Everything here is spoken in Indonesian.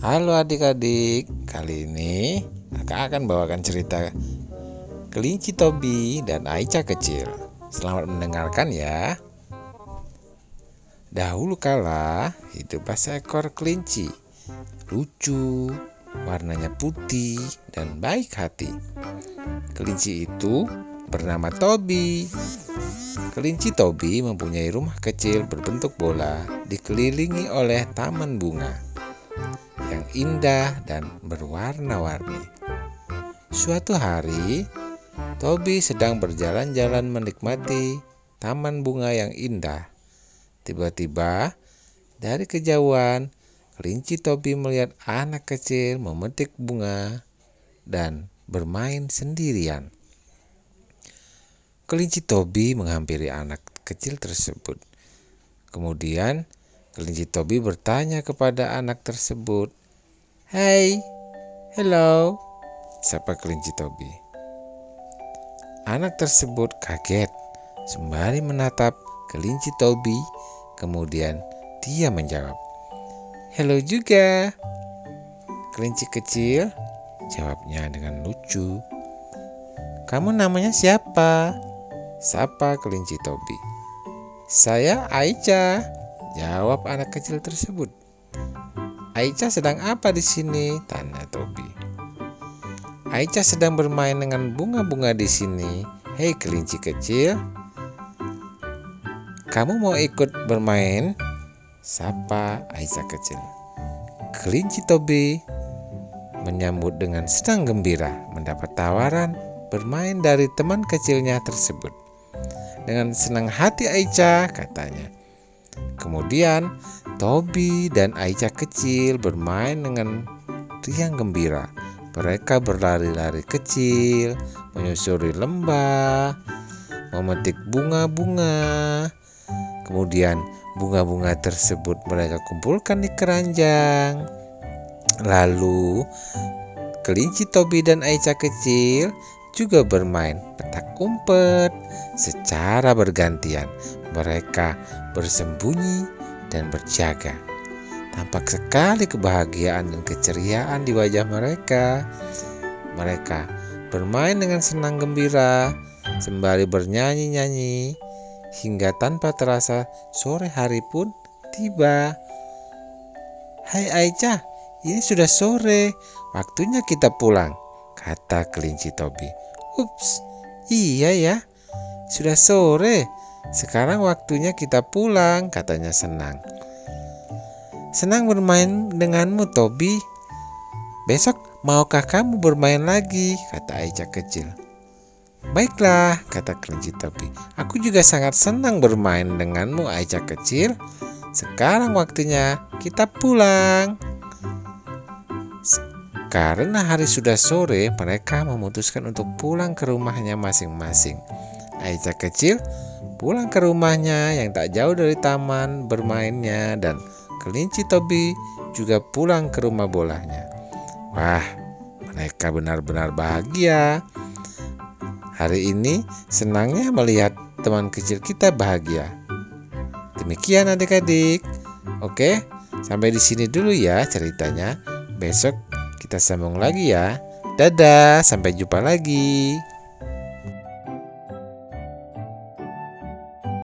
Halo adik-adik, kali ini kakak akan bawakan cerita kelinci Tobi dan Aica kecil. Selamat mendengarkan ya. Dahulu kala hiduplah seekor kelinci, lucu, warnanya putih dan baik hati. Kelinci itu bernama Tobi. Kelinci Tobi mempunyai rumah kecil berbentuk bola dikelilingi oleh taman bunga yang indah dan berwarna-warni. Suatu hari, Tobi sedang berjalan-jalan menikmati taman bunga yang indah. Tiba-tiba, dari kejauhan, kelinci Tobi melihat anak kecil memetik bunga dan bermain sendirian. Kelinci Tobi menghampiri anak kecil tersebut. Kemudian, kelinci Tobi bertanya kepada anak tersebut, Hai, hello, sapa kelinci Tobi. Anak tersebut kaget sembari menatap kelinci Tobi, kemudian dia menjawab, Hello juga. Kelinci kecil jawabnya dengan lucu. Kamu namanya siapa? Sapa kelinci Tobi. Saya Aicha, jawab anak kecil tersebut. Aicha sedang apa di sini? Tanya Tobi. Aicha sedang bermain dengan bunga-bunga di sini. Hei kelinci kecil, kamu mau ikut bermain? Sapa Aicha kecil. Kelinci Tobi menyambut dengan senang gembira mendapat tawaran bermain dari teman kecilnya tersebut. Dengan senang hati Aicha katanya. Kemudian Tobi dan Aicha kecil bermain dengan riang gembira. Mereka berlari-lari kecil, menyusuri lembah, memetik bunga-bunga. Kemudian bunga-bunga tersebut mereka kumpulkan di keranjang. Lalu kelinci Tobi dan Aicha kecil juga bermain petak umpet secara bergantian. Mereka bersembunyi dan berjaga. Tampak sekali kebahagiaan dan keceriaan di wajah mereka. Mereka bermain dengan senang gembira sembari bernyanyi-nyanyi hingga tanpa terasa sore hari pun tiba. Hai Aicha, ini sudah sore, waktunya kita pulang, kata kelinci Tobi. Ups, iya ya, sudah sore, sekarang waktunya kita pulang, katanya senang. Senang bermain denganmu, Tobi. Besok maukah kamu bermain lagi? kata Aicha kecil. Baiklah, kata kelinci Tobi. Aku juga sangat senang bermain denganmu, Aicha kecil. Sekarang waktunya kita pulang. Karena hari sudah sore, mereka memutuskan untuk pulang ke rumahnya masing-masing. Aicha kecil pulang ke rumahnya yang tak jauh dari taman bermainnya dan kelinci Tobi juga pulang ke rumah bolanya. Wah, mereka benar-benar bahagia. Hari ini senangnya melihat teman kecil kita bahagia. Demikian adik-adik. Oke, sampai di sini dulu ya ceritanya. Besok kita sambung lagi ya. Dadah, sampai jumpa lagi.